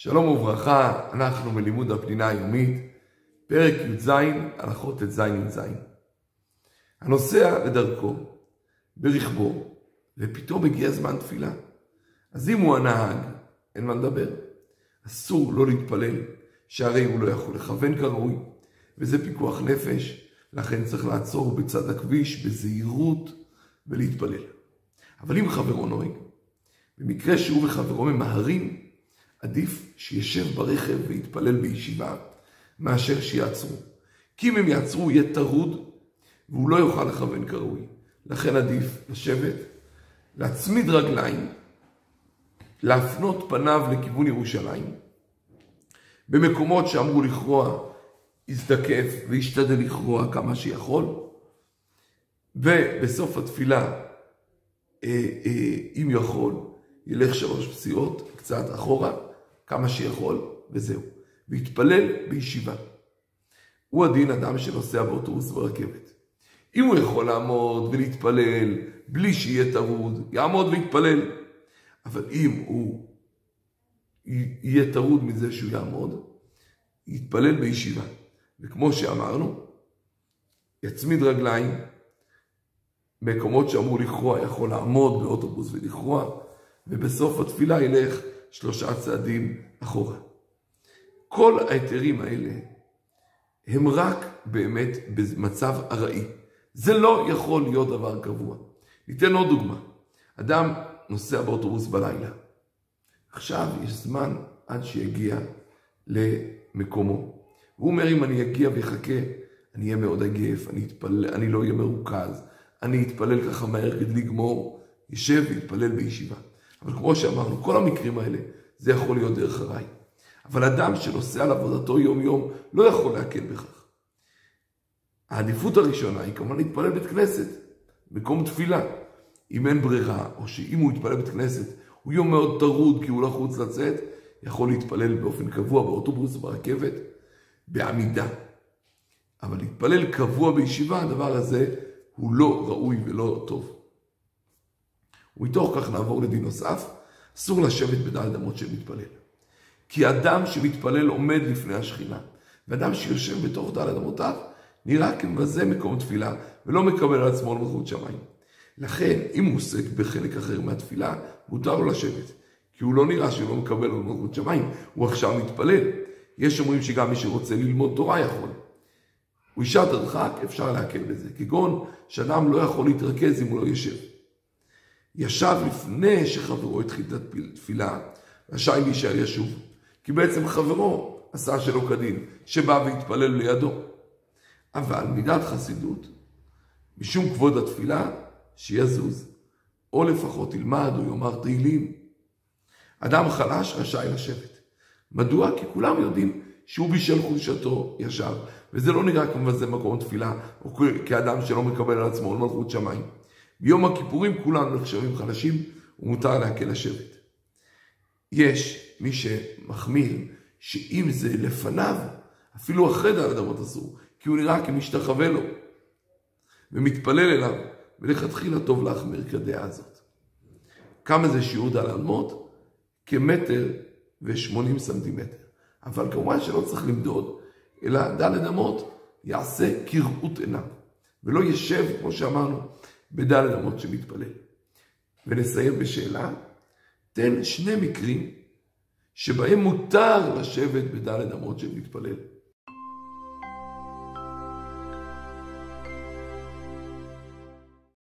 שלום וברכה, אנחנו בלימוד הפנינה היומית, פרק י"ז, הלכות ט"ז י"ז. הנוסע לדרכו, ברכבו, ופתאום הגיע זמן תפילה. אז אם הוא הנהג, אין מה לדבר. אסור לא להתפלל, שהרי הוא לא יכול לכוון כראוי, וזה פיקוח נפש, לכן צריך לעצור בצד הכביש בזהירות ולהתפלל. אבל אם חברו נוהג, במקרה שהוא וחברו ממהרים, עדיף שישב ברכב ויתפלל בישיבה, מאשר שיעצרו. כי אם הם יעצרו, הוא יהיה טרוד, והוא לא יוכל לכוון כראוי. לכן עדיף לשבת, להצמיד רגליים, להפנות פניו לכיוון ירושלים. במקומות שאמרו לכרוע, יזדקף וישתדל לכרוע כמה שיכול. ובסוף התפילה, אה, אה, אם יכול, ילך שלוש פסיעות, קצת אחורה, כמה שיכול, וזהו. ויתפלל בישיבה. הוא הדין אדם שנוסע באוטובוס ברכבת. אם הוא יכול לעמוד ולהתפלל בלי שיהיה טרוד, יעמוד ויתפלל. אבל אם הוא יהיה טרוד מזה שהוא יעמוד, יתפלל בישיבה. וכמו שאמרנו, יצמיד רגליים, מקומות שאמור לכרוע יכול לעמוד באוטובוס ולכרוע, ובסוף התפילה ילך שלושה צעדים אחורה. כל ההיתרים האלה הם רק באמת במצב ארעי. זה לא יכול להיות דבר קבוע. ניתן עוד דוגמה. אדם נוסע באוטובוס בלילה. עכשיו יש זמן עד שיגיע למקומו. הוא אומר, אם אני אגיע ויחכה, אני אהיה מאוד עגף, אני, אתפל... אני לא אהיה מרוכז, אני אתפלל ככה מהר כדי לגמור, יישב ויתפלל בישיבה. אבל כמו שאמרנו, כל המקרים האלה, זה יכול להיות דרך הרי. אבל אדם שנוסע לעבודתו יום-יום לא יכול להקל בכך. העדיפות הראשונה היא כמובן להתפלל בית כנסת, מקום תפילה. אם אין ברירה, או שאם הוא יתפלל בית כנסת, הוא יום מאוד טרוד כי הוא לחוץ לצאת, יכול להתפלל באופן קבוע באוטובוס או ברכבת, בעמידה. אבל להתפלל קבוע בישיבה, הדבר הזה הוא לא ראוי ולא טוב. ומתוך כך נעבור לדין נוסף, אסור לשבת בדלת אמות של מתפלל. כי אדם שמתפלל עומד לפני השכינה, ואדם שיושב בתוך דלת אמותיו, נראה כמבזה מקום תפילה, ולא מקבל על עצמו מלכות שמיים. לכן, אם הוא עוסק בחלק אחר מהתפילה, מותר לו לשבת. כי הוא לא נראה שהוא לא מקבל על מלכות שמיים, הוא עכשיו מתפלל. יש אומרים שגם מי שרוצה ללמוד תורה יכול. הוא אישה תרחק, אפשר להקל בזה. כגון שאדם לא יכול להתרכז אם הוא לא יושב. ישב לפני שחברו התחיל את התפילה, רשאי להישאר ישוב. כי בעצם חברו עשה שלא כדין, שבא והתפלל לידו. אבל מידת חסידות, משום כבוד התפילה, שיזוז, או לפחות ילמד או יאמר תהילים. אדם חלש רשאי לשבת. מדוע? כי כולם יודעים שהוא בשל חולשתו ישב, וזה לא נראה כמובן זה מקום תפילה, או כאדם שלא מקבל על עצמו מלכות שמיים. ביום הכיפורים כולנו נחשבים חלשים ומותר להקל לשבת. יש מי שמחמיר שאם זה לפניו, אפילו אחרי דלת אמות אסור, כי הוא נראה כמשתחווה לו ומתפלל אליו, ולכתחילה טוב להחמיר כדעה הזאת. כמה זה שיעור דל אמות? כמטר ושמונים סנטימטר. אבל כמובן שלא צריך למדוד, אלא דלת אמות יעשה כראות עיניו, ולא ישב, כמו שאמרנו, בדלת אמות שמתפלל. ונסיים בשאלה, תן שני מקרים שבהם מותר לשבת בדלת אמות שמתפלל.